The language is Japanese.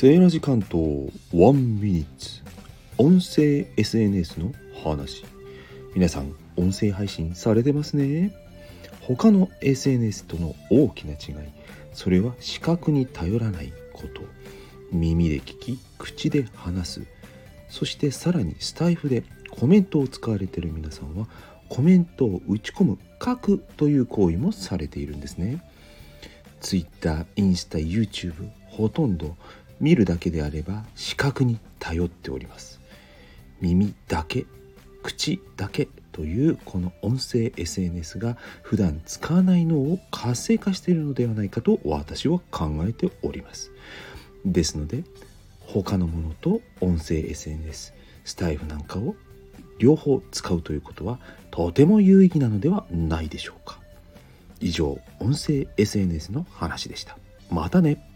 セーラジ関東ワンミニッツ。音声 SNS の話。皆さん音声配信されてますね。他の SNS との大きな違い。それは視覚に頼らないこと。耳で聞き口で話す。そしてさらにスタイフでコメントを使われている皆さんはコメントを打ち込む書くという行為もされているんですね。Twitter、インスタ、YouTube ほとんど見るだけであれば視覚に頼っております。耳だけ口だけというこの音声 SNS が普段使わない脳を活性化しているのではないかと私は考えております。ですので他のものと音声 SNS スタイフなんかを両方使うということはとても有意義なのではないでしょうか。以上音声 SNS の話でした。またね。